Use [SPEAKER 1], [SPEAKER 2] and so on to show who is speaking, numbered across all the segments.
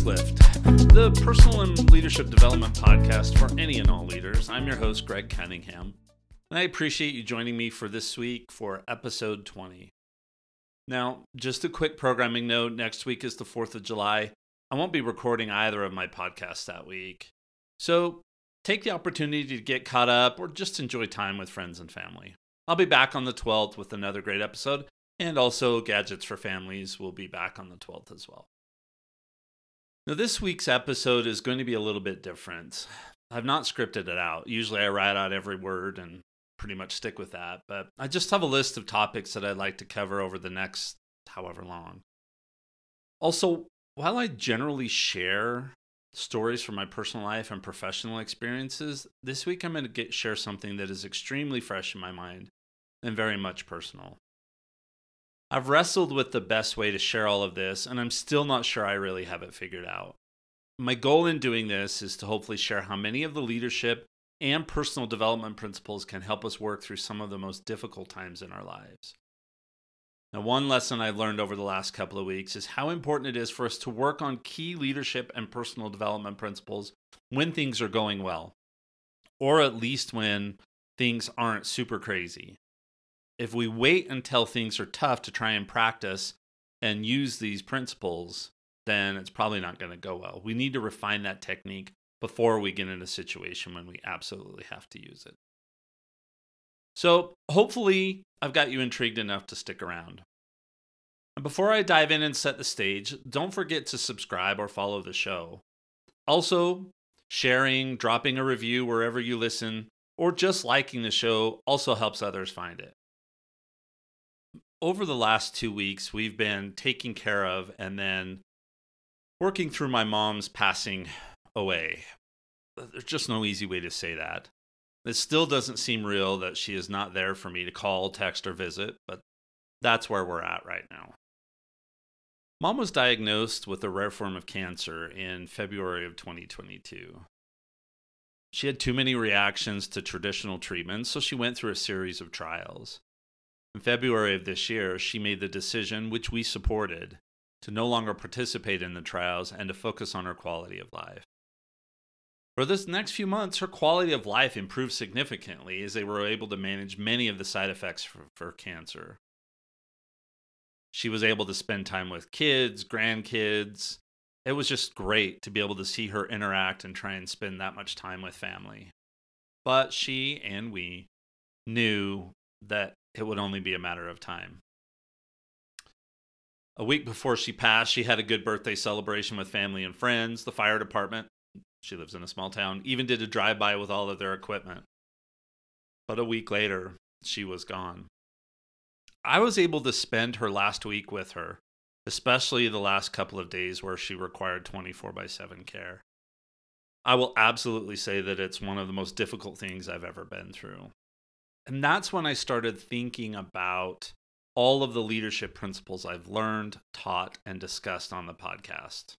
[SPEAKER 1] Leaders Lift, the personal and leadership development podcast for any and all leaders. I'm your host, Greg Cunningham, and I appreciate you joining me for this week for episode 20. Now, just a quick programming note next week is the 4th of July. I won't be recording either of my podcasts that week. So take the opportunity to get caught up or just enjoy time with friends and family. I'll be back on the 12th with another great episode, and also Gadgets for Families will be back on the 12th as well. Now, this week's episode is going to be a little bit different. I've not scripted it out. Usually I write out every word and pretty much stick with that, but I just have a list of topics that I'd like to cover over the next however long. Also, while I generally share stories from my personal life and professional experiences, this week I'm going to get, share something that is extremely fresh in my mind and very much personal. I've wrestled with the best way to share all of this, and I'm still not sure I really have it figured out. My goal in doing this is to hopefully share how many of the leadership and personal development principles can help us work through some of the most difficult times in our lives. Now, one lesson I've learned over the last couple of weeks is how important it is for us to work on key leadership and personal development principles when things are going well, or at least when things aren't super crazy if we wait until things are tough to try and practice and use these principles, then it's probably not going to go well. We need to refine that technique before we get in a situation when we absolutely have to use it. So, hopefully, I've got you intrigued enough to stick around. And before I dive in and set the stage, don't forget to subscribe or follow the show. Also, sharing, dropping a review wherever you listen, or just liking the show also helps others find it over the last two weeks, we've been taking care of and then working through my mom's passing away. There's just no easy way to say that. It still doesn't seem real that she is not there for me to call, text, or visit, but that's where we're at right now. Mom was diagnosed with a rare form of cancer in February of 2022. She had too many reactions to traditional treatments, so she went through a series of trials. In February of this year, she made the decision, which we supported, to no longer participate in the trials and to focus on her quality of life. For this next few months, her quality of life improved significantly as they were able to manage many of the side effects for, cancer. She was able to spend time with kids, grandkids. It was just great to be able to see her interact and try and spend that much time with family. But she and we knew that it would only be a matter of time. A week before she passed, she had a good birthday celebration with family and friends. The fire department, she lives in a small town, even did a drive by with all of their equipment. But a week later, she was gone. I was able to spend her last week with her, especially the last couple of days where she required 24 by 7 care. I will absolutely say that it's one of the most difficult things I've ever been through. And that's when I started thinking about all of the leadership principles I've learned, taught, and discussed on the podcast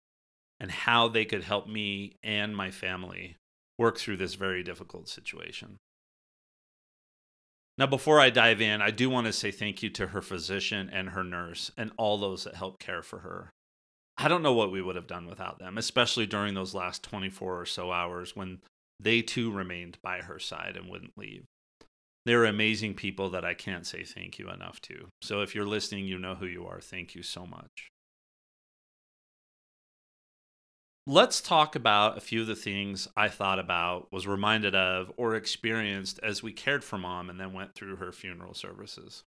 [SPEAKER 1] and how they could help me and my family work through this very difficult situation. Now, before I dive in, I do want to say thank you to her physician and her nurse and all those that helped care for her. I don't know what we would have done without them, especially during those last 24 or so hours when they too remained by her side and wouldn't leave they're amazing people that I can't say thank you enough to. So if you're listening, you know who you are. Thank you so much. Let's talk about a few of the things I thought about, was reminded of, or experienced as we cared for mom and then went through her funeral services.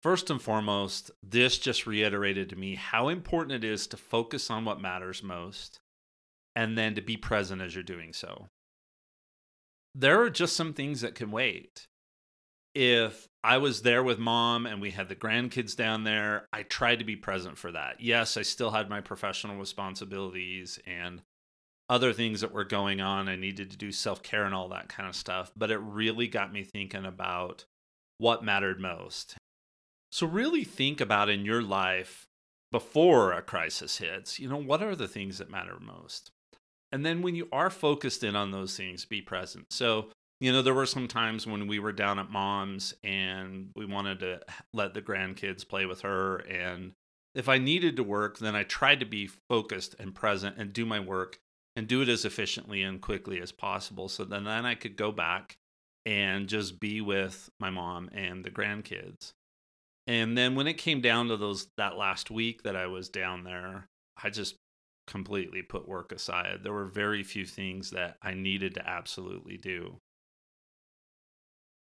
[SPEAKER 1] First and foremost, this just reiterated to me how important it is to focus on what matters most and then to be present as you're doing so there are just some things that can wait. If I was there with mom and we had the grandkids down there, I tried to be present for that. Yes, I still had my professional responsibilities and other things that were going on. I needed to do self care and all that kind of stuff, but it really got me thinking about what mattered most. So, really think about in your life before a crisis hits, you know, what are the things that matter most? And then when you are focused in on those things, be present. So, you know, there were some times when we were down at mom's and we wanted to let the grandkids play with her and if I needed to work, then I tried to be focused and present and do my work and do it as efficiently and quickly as possible. So then, then I could go back and just be with my mom and the grandkids. And then when it came down to those that last week that I was down there, I just completely put work aside. There were very few things that I needed to absolutely do.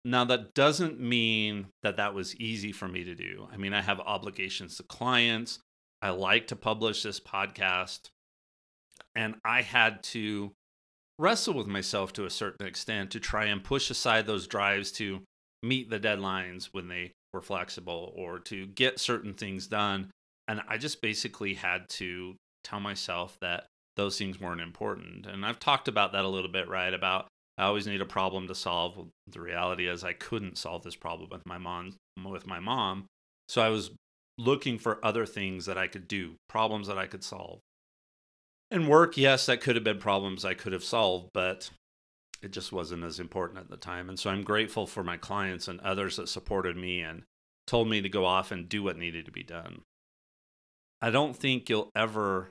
[SPEAKER 1] Now, that doesn't mean that that was easy for me to do. I mean, I have obligations to clients. I like to publish this podcast. And I had to wrestle with myself to a certain extent to try and push aside those drives to meet the deadlines when they were flexible or to get certain things done. And I just basically had to tell myself that those things weren't important. And I've talked about that a little bit, right? About I always need a problem to solve. The reality is I couldn't solve this problem with my mom with my mom. So I was looking for other things that I could do, problems that I could solve. And work, yes, that could have been problems I could have solved, but it just wasn't as important at the time. And so I'm grateful for my clients and others that supported me and told me to go off and do what needed to be done. I don't think you'll ever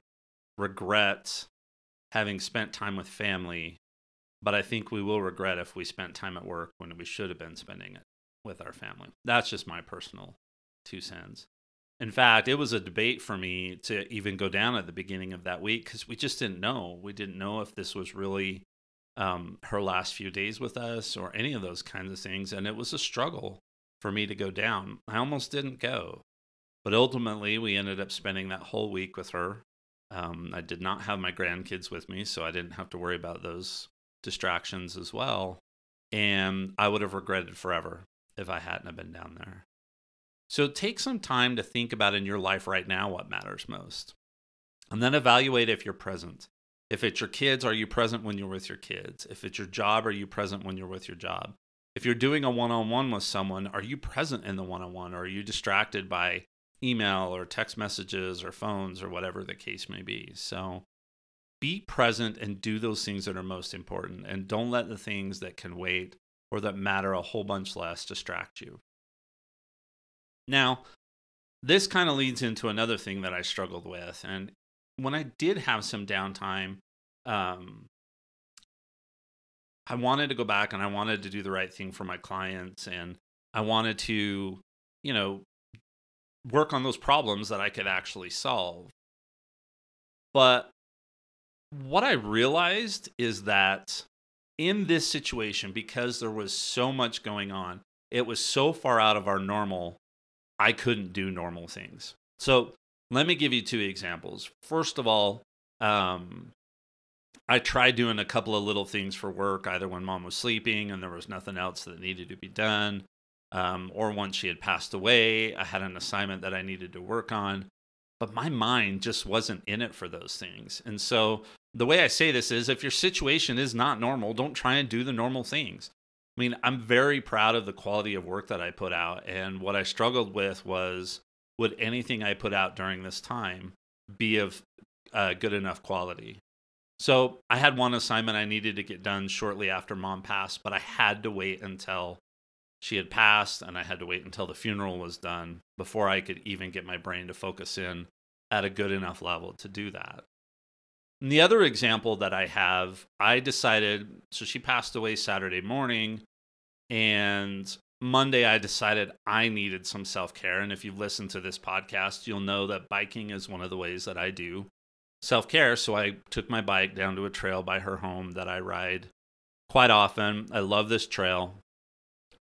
[SPEAKER 1] regret having spent time with family, but I think we will regret if we spent time at work when we should have been spending it with our family. That's just my personal two cents. In fact, it was a debate for me to even go down at the beginning of that week because we just didn't know. We didn't know if this was really um, her last few days with us or any of those kinds of things. And it was a struggle for me to go down. I almost didn't go. But ultimately, we ended up spending that whole week with her. Um, I did not have my grandkids with me, so I didn't have to worry about those distractions as well. And I would have regretted forever if I hadn't have been down there. So take some time to think about in your life right now what matters most. And then evaluate if you're present. If it's your kids, are you present when you're with your kids? If it's your job, are you present when you're with your job? If you're doing a one on one with someone, are you present in the one on one or are you distracted by email or text messages or phones or whatever the case may be? So be present and do those things that are most important and don't let the things that can wait or that matter a whole bunch less distract you. Now, this kind of leads into another thing that I struggled with. And when I did have some downtime, um, I wanted to go back and I wanted to do the right thing for my clients. And I wanted to, you know, work on those problems that I could actually solve. But what I realized is that in this situation, because there was so much going on, it was so far out of our normal I couldn't do normal things. So let me give you two examples. First of all, um, I tried doing a couple of little things for work, either when mom was sleeping and there was nothing else that needed to be done, um, or once she had passed away, I had an assignment that I needed to work on. But my mind just wasn't in it for those things. And so the way I say this is if your situation is not normal, don't try and do the normal things. I mean, I'm very proud of the quality of work that I put out. And what I struggled with was would anything I put out during this time be of uh, good enough quality? So I had one assignment I needed to get done shortly after mom passed, but I had to wait until she had passed and I had to wait until the funeral was done before I could even get my brain to focus in at a good enough level to do that. And the other example that I have, I decided, so she passed away Saturday morning, and Monday I decided I needed some self care. And if you've listened to this podcast, you'll know that biking is one of the ways that I do self care. So I took my bike down to a trail by her home that I ride quite often. I love this trail.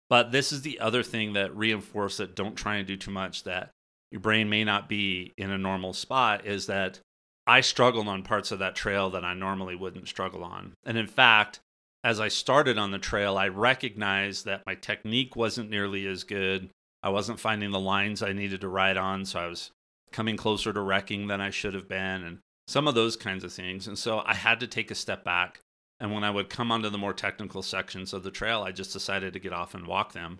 [SPEAKER 1] But this is the other thing that reinforced that don't try and do too much, that your brain may not be in a normal spot, is that I struggled on parts of that trail that I normally wouldn't struggle on. And in fact, as I started on the trail, I recognized that my technique wasn't nearly as good. I wasn't finding the lines I needed to ride on, so I was coming closer to wrecking than I should have been, and some of those kinds of things. And so I had to take a step back. And when I would come onto the more technical sections of the trail, I just decided to get off and walk them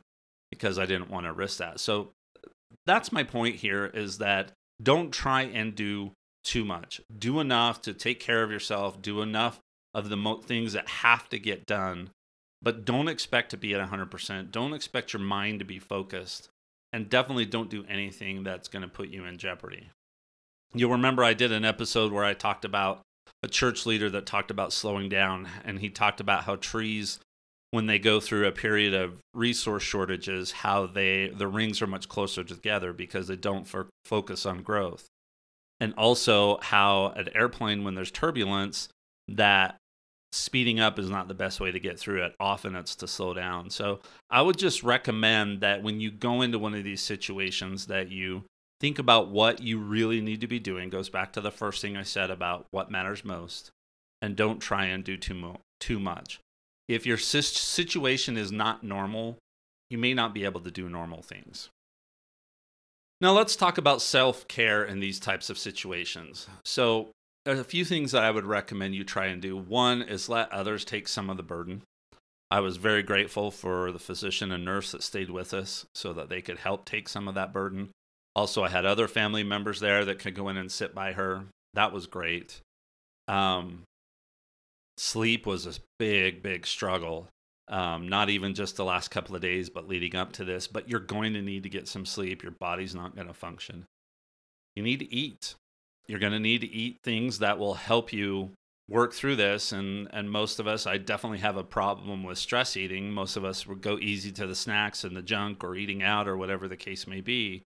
[SPEAKER 1] because I didn't want to risk that. So that's my point here is that don't try and do too much. Do enough to take care of yourself. Do enough of the mo- things that have to get done, but don't expect to be at 100%. Don't expect your mind to be focused and definitely don't do anything that's going to put you in jeopardy. You'll remember I did an episode where I talked about a church leader that talked about slowing down, and he talked about how trees, when they go through a period of resource shortages, how they the rings are much closer together because they don't f- focus on growth, and also how an airplane, when there's turbulence, that speeding up is not the best way to get through it. Often it's to slow down. So I would just recommend that when you go into one of these situations that you think about what you really need to be doing. Goes back to the first thing I said about what matters most and don't try and do too mo- too much. If your situation is not normal, you may not be able to do normal things. Now let's talk about self-care in these types of situations. So, there's a few things that I would recommend you try and do. One is let others take some of the burden. I was very grateful for the physician and nurse that stayed with us so that they could help take some of that burden. Also, I had other family members there that could go in and sit by her. That was great. Um, sleep was a big, big struggle. Um, not even just the last couple of days, but leading up to this. But you're going to need to get some sleep. Your body's not going to function. You need to eat you're going to need to eat things that will help you work through this and and most of us I definitely have a problem with stress eating. Most of us would go easy to the snacks and the junk or eating out or whatever the case may be.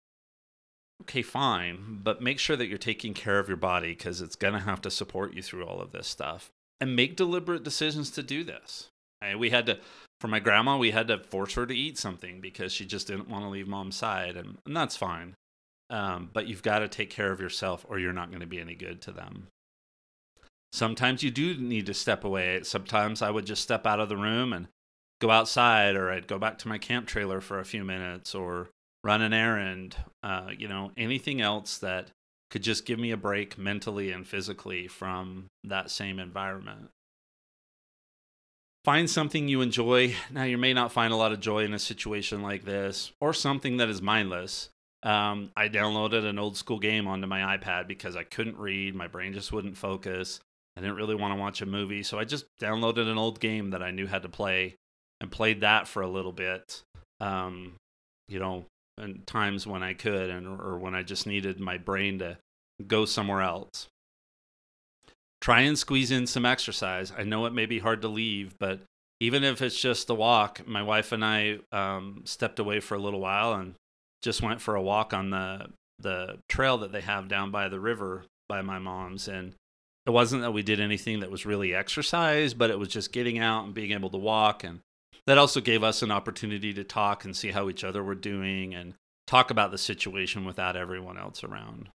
[SPEAKER 1] Okay, fine, but make sure that you're taking care of your body cuz it's going to have to support you through all of this stuff. And make deliberate decisions to do this. And we had to for my grandma, we had to force her to eat something because she just didn't want to leave mom's side and, and that's fine. Um, but you've got to take care of yourself or you're not going to be any good to them. Sometimes you do need to step away. Sometimes I would just step out of the room and go outside, or I'd go back to my camp trailer for a few minutes, or run an errand. Uh, you know, anything else that could just give me a break mentally and physically from that same environment. Find something you enjoy. Now, you may not find a lot of joy in a situation like this, or something that is mindless. Um, I downloaded an old school game onto my iPad because I couldn't read. My brain just wouldn't focus. I didn't really want to watch a movie. So I just downloaded an old game that I knew how to play and played that for a little bit. Um, you know, and times when I could and or when I just needed my brain to go somewhere else. Try and squeeze in some exercise. I know it may be hard to leave, but even if it's just a walk, my wife and I um, stepped away for a little while and just went for a walk on the the trail that they have down by the river by my mom's and it wasn't that we did anything that was really exercise but it was just getting out and being able to walk and that also gave us an opportunity to talk and see how each other were doing and talk about the situation without everyone else around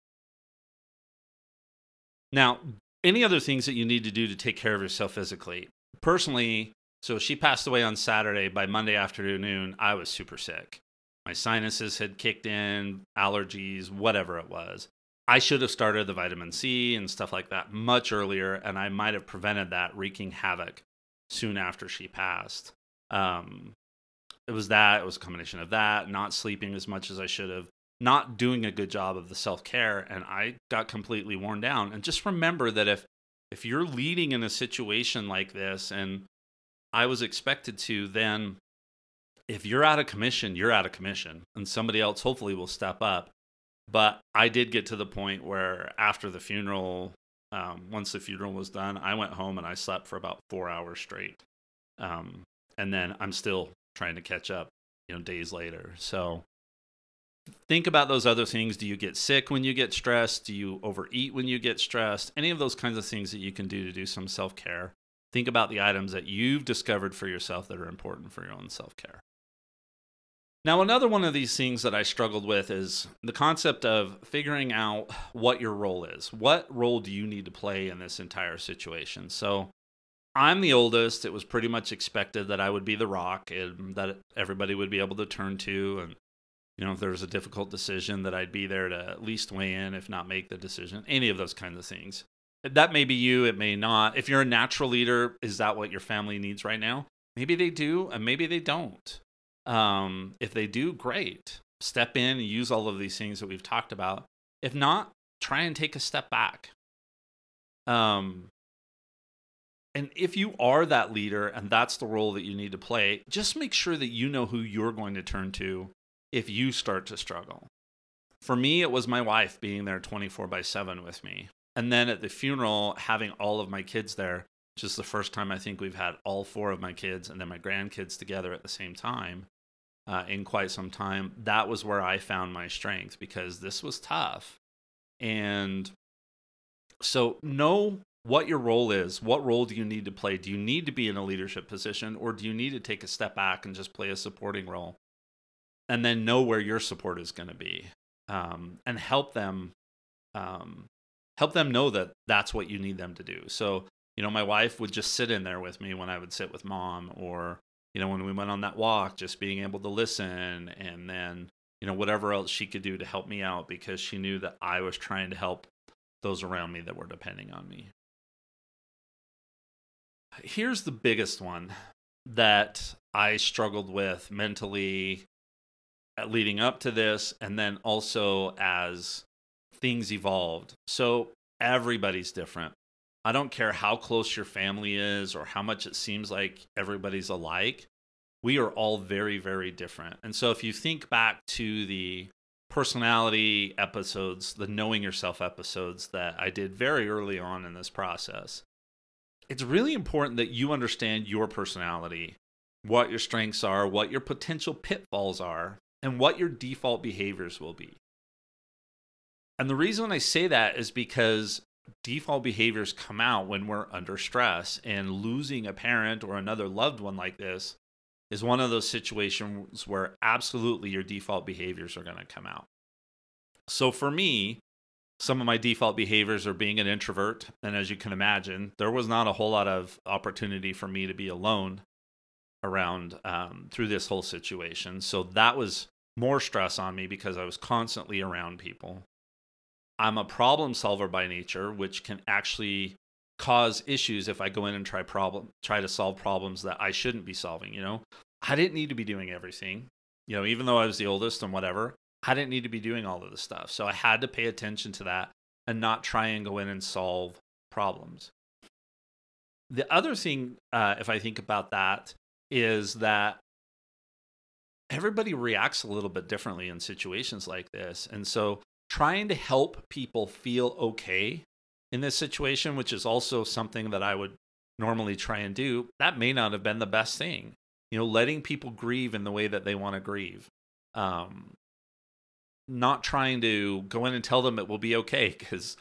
[SPEAKER 1] now any other things that you need to do to take care of yourself physically personally so she passed away on saturday by monday afternoon i was super sick my sinuses had kicked in, allergies, whatever it was. I should have started the vitamin C and stuff like that much earlier, and I might have prevented that wreaking havoc soon after she passed. Um, it was that, it was a combination of that, not sleeping as much as I should have, not doing a good job of the self care, and I got completely worn down. And just remember that if if you're leading in a situation like this, and I was expected to then if you're out of commission, you're out of commission, and somebody else hopefully will step up. But I did get to the point where after the funeral, um, once the funeral was done, I went home and I slept for about four hours straight. Um, and then I'm still trying to catch up, you know, days later. So think about those other things. Do you get sick when you get stressed? Do you overeat when you get stressed? Any of those kinds of things that you can do to do some self care. Think about the items that you've discovered for yourself that are important for your own self care. Now, another one of these things that I struggled with is the concept of figuring out what your role is. What role do you need to play in this entire situation? So, I'm the oldest. It was pretty much expected that I would be the rock and that everybody would be able to turn to. And, you know, if there was a difficult decision, that I'd be there to at least weigh in, if not make the decision, any of those kinds of things. That may be you, it may not. If you're a natural leader, is that what your family needs right now? Maybe they do, and maybe they don't. Um, if they do, great. Step in and use all of these things that we've talked about. If not, try and take a step back. Um, and if you are that leader and that's the role that you need to play, just make sure that you know who you're going to turn to if you start to struggle. For me, it was my wife being there 24 by 7 with me. And then at the funeral, having all of my kids there, which is the first time I think we've had all four of my kids and then my grandkids together at the same time uh, in quite some time. That was where I found my strength because this was tough. And so, know what your role is. What role do you need to play? Do you need to be in a leadership position or do you need to take a step back and just play a supporting role? And then know where your support is going to be um, and help them. Um, help them know that that's what you need them to do. So, you know, my wife would just sit in there with me when I would sit with mom, or, you know, when we went on that walk, just being able to listen and then, you know, whatever else she could do to help me out because she knew that I was trying to help those around me that were depending on me. Here's the biggest one that I struggled with mentally uh, leading up to this, and then also as things evolved. So everybody's different. I don't care how close your family is or how much it seems like everybody's alike. We are all very, very different. And so if you think back to the personality episodes, the knowing yourself episodes that I did very early on in this process, it's really important that you understand your personality, what your strengths are, what your potential pitfalls are, and what your default behaviors will be. And the reason I say that is because default behaviors come out when we're under stress, and losing a parent or another loved one like this is one of those situations where absolutely your default behaviors are going to come out. So for me, some of my default behaviors are being an introvert. And as you can imagine, there was not a whole lot of opportunity for me to be alone around um, through this whole situation. So that was more stress on me because I was constantly around people. I'm a problem solver by nature, which can actually cause issues if I go in and try problem try to solve problems that I shouldn't be solving, you know. I didn't need to be doing everything. You know, even though I was the oldest and whatever, I didn't need to be doing all of the stuff. So I had to pay attention to that and not try and go in and solve problems. The other thing, uh, if I think about that, is that everybody reacts a little bit differently in situations like this. And so trying to help people feel okay in this situation, which is also something that I would normally try and do, that may not have been the best thing. You know, letting people grieve in the way that they want to grieve. Um, not trying to go in and tell them it will be okay because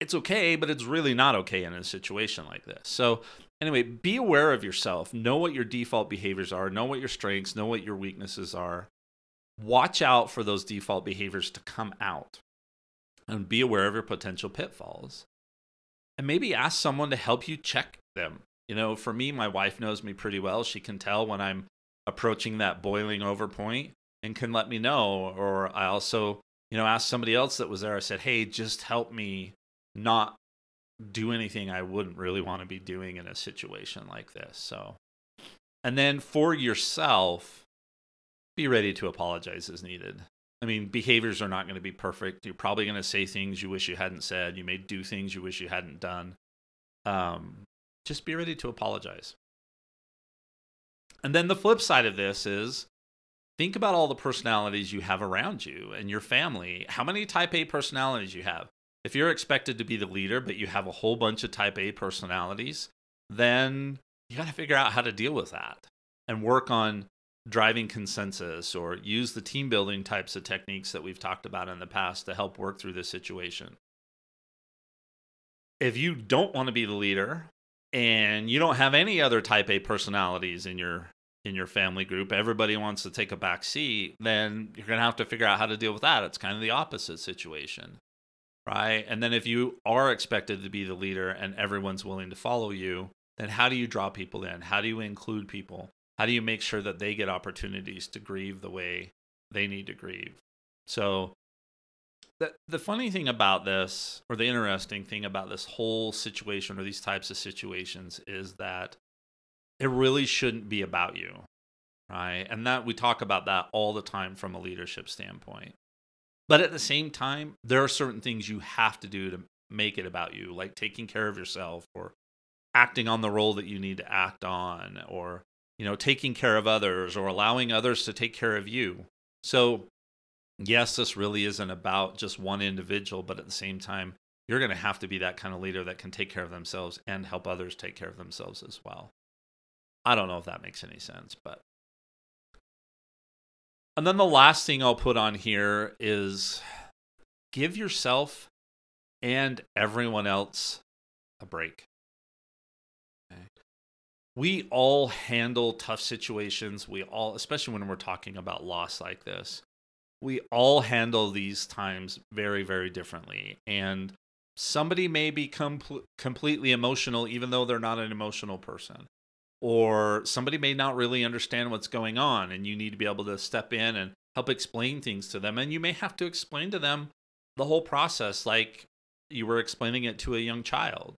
[SPEAKER 1] it's okay, but it's really not okay in a situation like this. So, anyway, be aware of yourself. Know what your default behaviors are, know what your strengths, know what your weaknesses are, watch out for those default behaviors to come out and be aware of your potential pitfalls. And maybe ask someone to help you check them. You know, for me, my wife knows me pretty well. She can tell when I'm approaching that boiling over point and can let me know. Or I also, you know, asked somebody else that was there. I said, hey, just help me not do anything I wouldn't really want to be doing in a situation like this. So, and then for yourself, be ready to apologize as needed. I mean, behaviors are not going to be perfect. You're probably going to say things you wish you hadn't said. You may do things you wish you hadn't done. Um, just be ready to apologize. And then the flip side of this is think about all the personalities you have around you and your family. How many type A personalities you have? If you're expected to be the leader, but you have a whole bunch of type A personalities, then you got to figure out how to deal with that and work on driving consensus or use the team building types of techniques that we've talked about in the past to help work through this situation. If you don't want to be the leader and you don't have any other type A personalities in your in your family group, everybody wants to take a back seat, then you're going to have to figure out how to deal with that. It's kind of the opposite situation. Right? And then if you are expected to be the leader and everyone's willing to follow you, then how do you draw people in? How do you include people? how do you make sure that they get opportunities to grieve the way they need to grieve so the, the funny thing about this or the interesting thing about this whole situation or these types of situations is that it really shouldn't be about you right and that we talk about that all the time from a leadership standpoint but at the same time there are certain things you have to do to make it about you like taking care of yourself or acting on the role that you need to act on or you know, taking care of others or allowing others to take care of you. So, yes, this really isn't about just one individual, but at the same time, you're going to have to be that kind of leader that can take care of themselves and help others take care of themselves as well. I don't know if that makes any sense, but. And then the last thing I'll put on here is give yourself and everyone else a break. Okay. We all handle tough situations. We all, especially when we're talking about loss like this, we all handle these times very, very differently. And somebody may become com- completely emotional, even though they're not an emotional person. Or somebody may not really understand what's going on, and you need to be able to step in and help explain things to them. And you may have to explain to them the whole process like you were explaining it to a young child.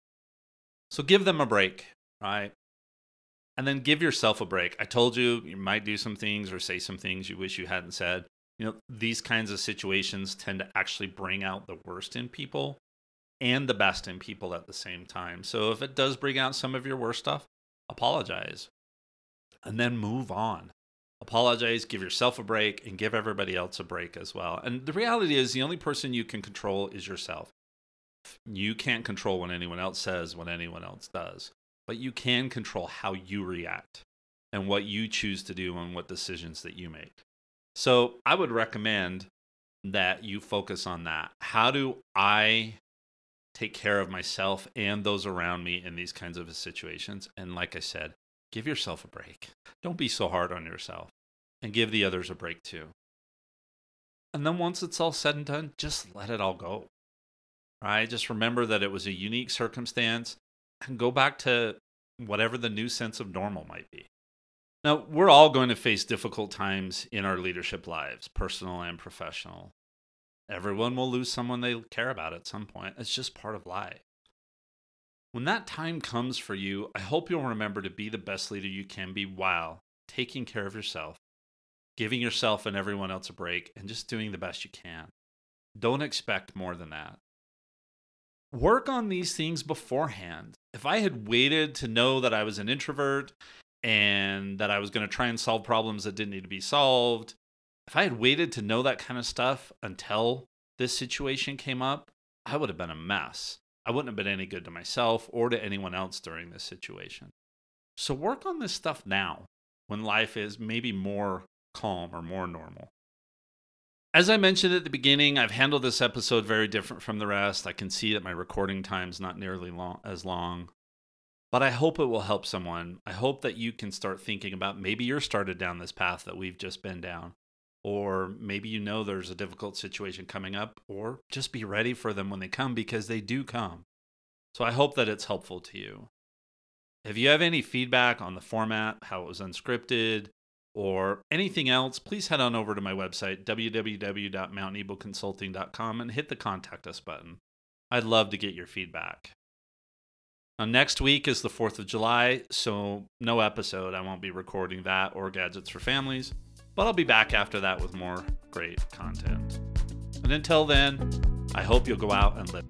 [SPEAKER 1] So give them a break, right? And then give yourself a break. I told you you might do some things or say some things you wish you hadn't said. You know, these kinds of situations tend to actually bring out the worst in people and the best in people at the same time. So if it does bring out some of your worst stuff, apologize and then move on. Apologize, give yourself a break, and give everybody else a break as well. And the reality is, the only person you can control is yourself. You can't control what anyone else says, what anyone else does, but you can control how you react and what you choose to do and what decisions that you make. So I would recommend that you focus on that. How do I take care of myself and those around me in these kinds of situations? And like I said, give yourself a break. Don't be so hard on yourself and give the others a break too. And then once it's all said and done, just let it all go right? Just remember that it was a unique circumstance and go back to whatever the new sense of normal might be. Now, we're all going to face difficult times in our leadership lives, personal and professional. Everyone will lose someone they care about at some point. It's just part of life. When that time comes for you, I hope you'll remember to be the best leader you can be while taking care of yourself, giving yourself and everyone else a break, and just doing the best you can. Don't expect more than that work on these things beforehand. If I had waited to know that I was an introvert and that I was going to try and solve problems that didn't need to be solved, if I had waited to know that kind of stuff until this situation came up, I would have been a mess. I wouldn't have been any good to myself or to anyone else during this situation. So work on this stuff now when life is maybe more calm or more normal. As I mentioned at the beginning, I've handled this episode very different from the rest. I can see that my recording time's not nearly long, as long. But I hope it will help someone. I hope that you can start thinking about maybe you're started down this path that we've just been down. Or maybe you know there's a difficult situation coming up, or just be ready for them when they come because they do come. So I hope that it's helpful to you. If you have any feedback on the format, how it was unscripted, or anything else, please head on over to my website, www.mtneboconsulting.com, and hit the contact us button. I'd love to get your feedback. Now, next week is the 4th of July, so no episode. I won't be recording that or Gadgets for Families, but I'll be back after that with more great content. And until then, I hope you'll go out and live.